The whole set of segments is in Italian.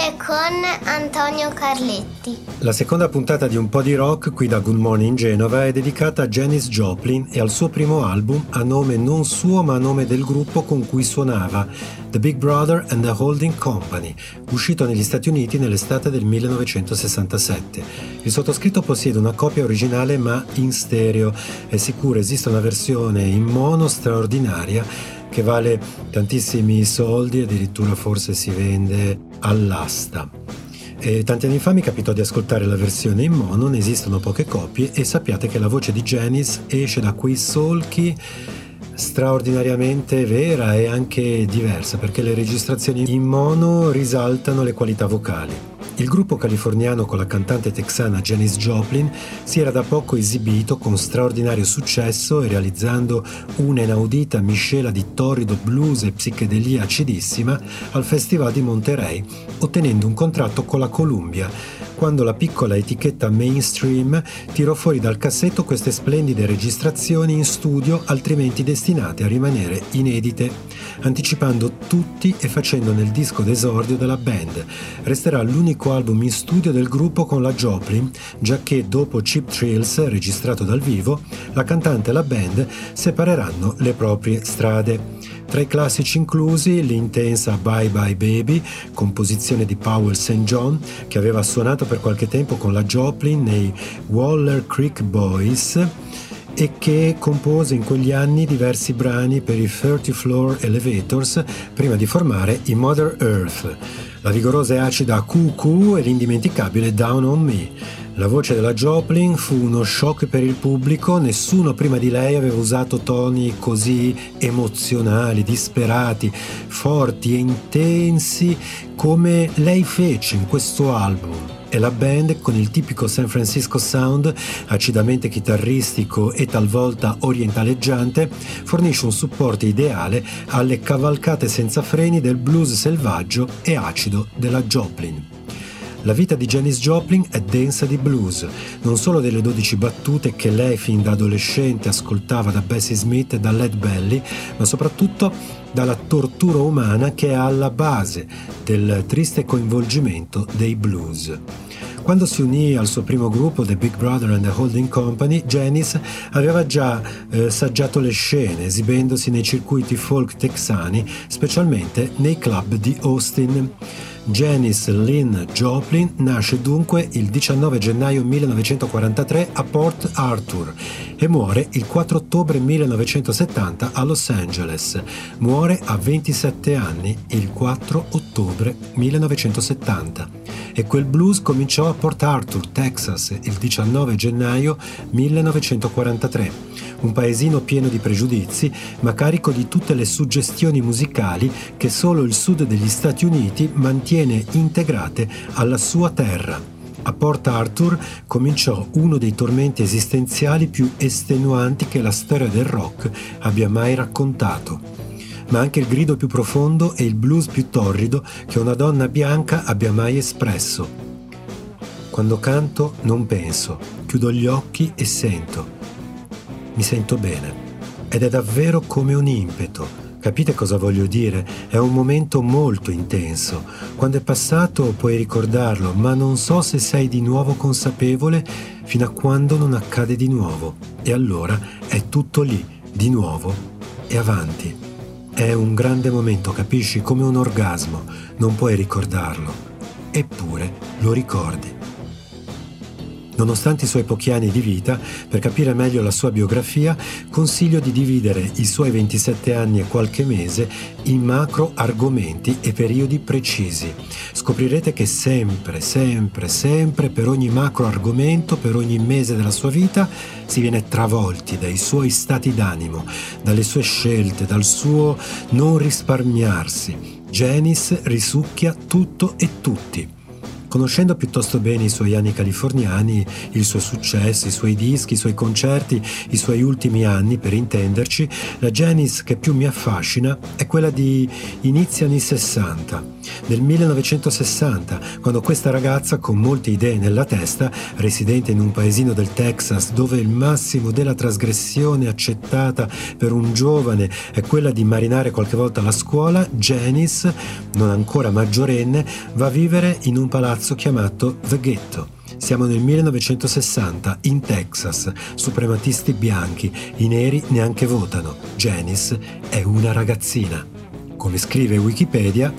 e con Antonio Carletti. La seconda puntata di Un po' di rock qui da Good Morning Genova è dedicata a Janis Joplin e al suo primo album a nome non suo ma a nome del gruppo con cui suonava, The Big Brother and the Holding Company, uscito negli Stati Uniti nell'estate del 1967. Il sottoscritto possiede una copia originale ma in stereo. È sicuro esiste una versione in mono straordinaria che vale tantissimi soldi, addirittura forse si vende all'asta. E tanti anni fa mi capitò di ascoltare la versione in mono, ne esistono poche copie e sappiate che la voce di Janice esce da quei solchi straordinariamente vera e anche diversa perché le registrazioni in mono risaltano le qualità vocali. Il gruppo californiano con la cantante texana Janis Joplin si era da poco esibito con straordinario successo e realizzando una inaudita miscela di torrido blues e psichedelia acidissima al Festival di Monterey, ottenendo un contratto con la Columbia quando la piccola etichetta mainstream tirò fuori dal cassetto queste splendide registrazioni in studio altrimenti destinate a rimanere inedite, anticipando tutti e facendo nel disco d'esordio della band. Resterà l'unico album in studio del gruppo con la Joplin, giacché dopo Cheap Thrills, registrato dal vivo, la cantante e la band separeranno le proprie strade. Tra i classici inclusi l'intensa Bye Bye Baby, composizione di Powell St. John, che aveva suonato per qualche tempo con la Joplin nei Waller Creek Boys e che compose in quegli anni diversi brani per i 30 Floor Elevators prima di formare i Mother Earth. La vigorosa e acida QQ e l'indimenticabile Down on Me. La voce della Joplin fu uno shock per il pubblico, nessuno prima di lei aveva usato toni così emozionali, disperati, forti e intensi come lei fece in questo album. E la band, con il tipico San Francisco sound, acidamente chitarristico e talvolta orientaleggiante, fornisce un supporto ideale alle cavalcate senza freni del blues selvaggio e acido della Joplin. La vita di Janis Joplin è densa di blues, non solo delle 12 battute che lei fin da adolescente ascoltava da Bessie Smith e da Led Belly, ma soprattutto dalla tortura umana che è alla base del triste coinvolgimento dei blues. Quando si unì al suo primo gruppo, The Big Brother and the Holding Company, Janice aveva già eh, saggiato le scene, esibendosi nei circuiti folk texani, specialmente nei club di Austin. Janice Lynn Joplin nasce dunque il 19 gennaio 1943 a Port Arthur e muore il 4 ottobre 1970 a Los Angeles. Muore a 27 anni il 4 ottobre 1970 e quel blues cominciò a Port Arthur, Texas, il 19 gennaio 1943, un paesino pieno di pregiudizi, ma carico di tutte le suggestioni musicali che solo il sud degli Stati Uniti mantiene integrate alla sua terra. A Port Arthur cominciò uno dei tormenti esistenziali più estenuanti che la storia del rock abbia mai raccontato ma anche il grido più profondo e il blues più torrido che una donna bianca abbia mai espresso. Quando canto non penso, chiudo gli occhi e sento. Mi sento bene. Ed è davvero come un impeto. Capite cosa voglio dire? È un momento molto intenso. Quando è passato puoi ricordarlo, ma non so se sei di nuovo consapevole fino a quando non accade di nuovo. E allora è tutto lì, di nuovo, e avanti. È un grande momento, capisci? Come un orgasmo, non puoi ricordarlo. Eppure lo ricordi. Nonostante i suoi pochi anni di vita, per capire meglio la sua biografia, consiglio di dividere i suoi 27 anni e qualche mese in macro argomenti e periodi precisi. Scoprirete che sempre, sempre, sempre, per ogni macro argomento, per ogni mese della sua vita, si viene travolti dai suoi stati d'animo, dalle sue scelte, dal suo non risparmiarsi. Janice risucchia tutto e tutti Conoscendo piuttosto bene i suoi anni californiani, il suo successo, i suoi dischi, i suoi concerti, i suoi ultimi anni, per intenderci, la Janice che più mi affascina è quella di inizi anni 60, del 1960, quando questa ragazza con molte idee nella testa, residente in un paesino del Texas dove il massimo della trasgressione accettata per un giovane è quella di marinare qualche volta la scuola, Janice, non ancora maggiorenne, va a vivere in un palazzo palazzo chiamato The Ghetto. Siamo nel 1960, in Texas, suprematisti bianchi, i neri neanche votano. Janice è una ragazzina. Come scrive Wikipedia,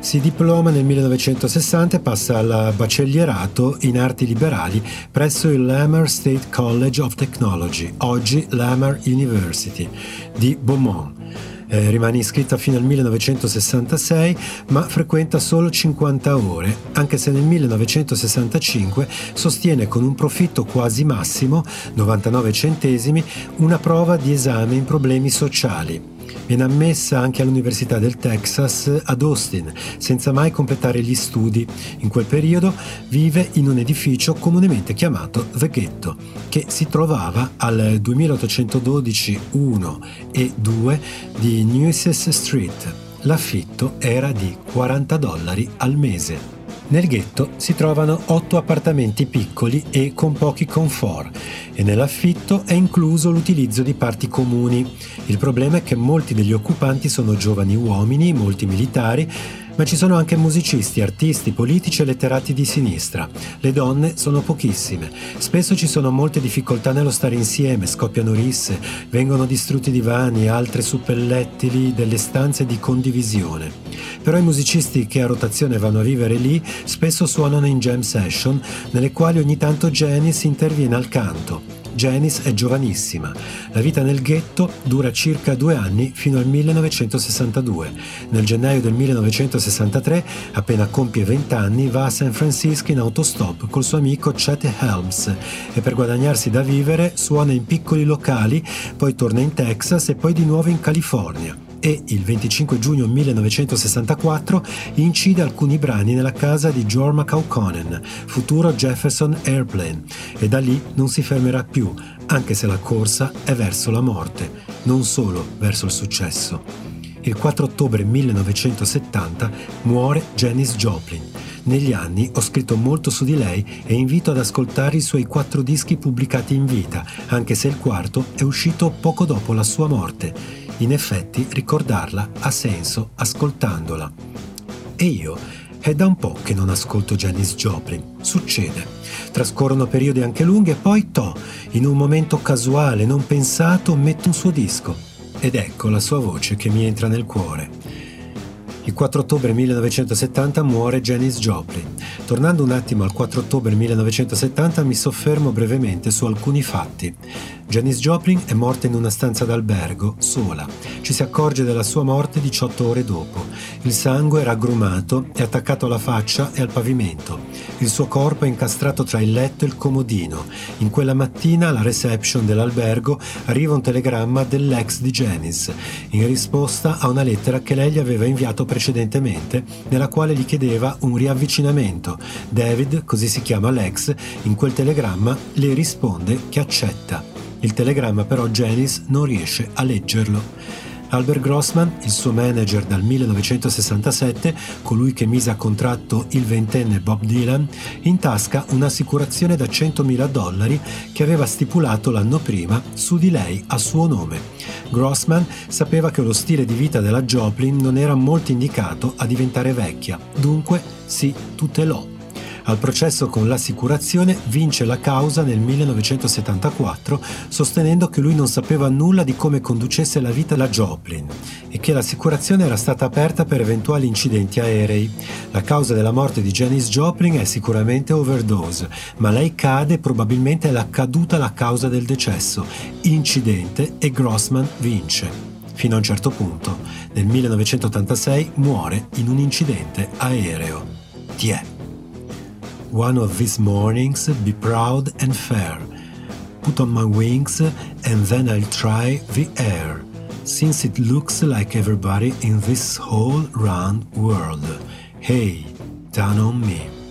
si diploma nel 1960 e passa al baccellierato in arti liberali presso il Lamar State College of Technology, oggi Lamar University, di Beaumont eh, rimane iscritta fino al 1966, ma frequenta solo 50 ore, anche se nel 1965 sostiene con un profitto quasi massimo, 99 centesimi, una prova di esame in problemi sociali. Viene ammessa anche all'Università del Texas ad Austin, senza mai completare gli studi. In quel periodo vive in un edificio comunemente chiamato The Ghetto, che si trovava al 2812 1 e 2 di Nueces Street. L'affitto era di 40 dollari al mese. Nel ghetto si trovano otto appartamenti piccoli e con pochi comfort e nell'affitto è incluso l'utilizzo di parti comuni. Il problema è che molti degli occupanti sono giovani uomini, molti militari, ma ci sono anche musicisti, artisti, politici e letterati di sinistra. Le donne sono pochissime. Spesso ci sono molte difficoltà nello stare insieme, scoppiano risse, vengono distrutti divani, altre suppellettili delle stanze di condivisione. Però i musicisti che a rotazione vanno a vivere lì spesso suonano in jam session, nelle quali ogni tanto Janice interviene al canto. Janice è giovanissima. La vita nel ghetto dura circa due anni fino al 1962. Nel gennaio del 1963, appena compie 20 anni, va a San Francisco in autostop col suo amico Chet Helms e per guadagnarsi da vivere suona in piccoli locali, poi torna in Texas e poi di nuovo in California e il 25 giugno 1964 incide alcuni brani nella casa di Jorma Kaukonen, futuro Jefferson Airplane, e da lì non si fermerà più, anche se la corsa è verso la morte, non solo verso il successo. Il 4 ottobre 1970 muore Janis Joplin. Negli anni ho scritto molto su di lei e invito ad ascoltare i suoi quattro dischi pubblicati in vita, anche se il quarto è uscito poco dopo la sua morte in effetti ricordarla ha senso ascoltandola. E io è da un po' che non ascolto Janis Joplin. Succede. Trascorrono periodi anche lunghi e poi to, in un momento casuale, non pensato, metto un suo disco. Ed ecco la sua voce che mi entra nel cuore. Il 4 ottobre 1970 muore Janis Joplin. Tornando un attimo al 4 ottobre 1970 mi soffermo brevemente su alcuni fatti. Janis Joplin è morta in una stanza d'albergo, sola. Ci si accorge della sua morte 18 ore dopo. Il sangue raggrumato e attaccato alla faccia e al pavimento. Il suo corpo è incastrato tra il letto e il comodino. In quella mattina alla reception dell'albergo arriva un telegramma dell'ex di Janis, in risposta a una lettera che lei gli aveva inviato precedentemente, nella quale gli chiedeva un riavvicinamento. David, così si chiama l'ex, in quel telegramma le risponde che accetta. Il telegramma però Janice non riesce a leggerlo. Albert Grossman, il suo manager dal 1967, colui che mise a contratto il ventenne Bob Dylan, in tasca un'assicurazione da 100.000 dollari che aveva stipulato l'anno prima su di lei a suo nome. Grossman sapeva che lo stile di vita della Joplin non era molto indicato a diventare vecchia, dunque si tutelò al processo con l'assicurazione vince la causa nel 1974 sostenendo che lui non sapeva nulla di come conducesse la vita la Joplin e che l'assicurazione era stata aperta per eventuali incidenti aerei. La causa della morte di Janice Joplin è sicuramente overdose, ma lei cade probabilmente è la caduta la causa del decesso, incidente e Grossman vince. Fino a un certo punto, nel 1986 muore in un incidente aereo. Tiè. One of these mornings be proud and fair. Put on my wings and then I'll try the air, since it looks like everybody in this whole round world. Hey, down on me.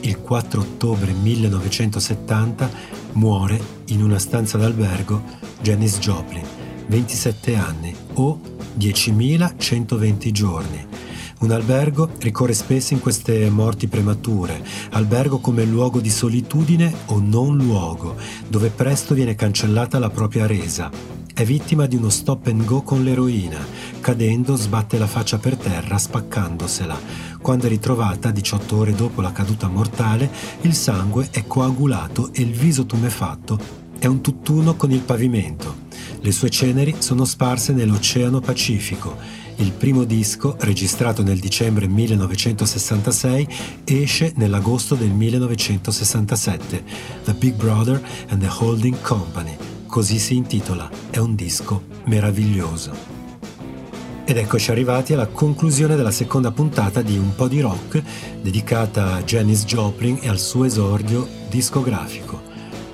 il 4 ottobre 1970 muore in una stanza d'albergo Janis Joplin, 27 anni o 10.120 giorni. Un albergo ricorre spesso in queste morti premature, albergo come luogo di solitudine o non luogo, dove presto viene cancellata la propria resa. È vittima di uno stop and go con l'eroina, cadendo sbatte la faccia per terra spaccandosela. Quando è ritrovata, 18 ore dopo la caduta mortale, il sangue è coagulato e il viso tumefatto è un tutt'uno con il pavimento. Le sue ceneri sono sparse nell'Oceano Pacifico il primo disco, registrato nel dicembre 1966, esce nell'agosto del 1967, The Big Brother and the Holding Company. Così si intitola. È un disco meraviglioso. Ed eccoci arrivati alla conclusione della seconda puntata di Un po' di rock, dedicata a Janis Joplin e al suo esordio discografico.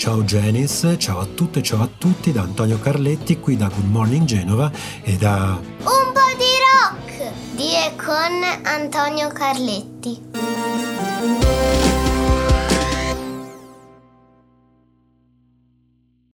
Ciao Janice, ciao a tutte ciao a tutti da Antonio Carletti qui da Good Morning Genova e da Un po' di rock di e con Antonio Carletti.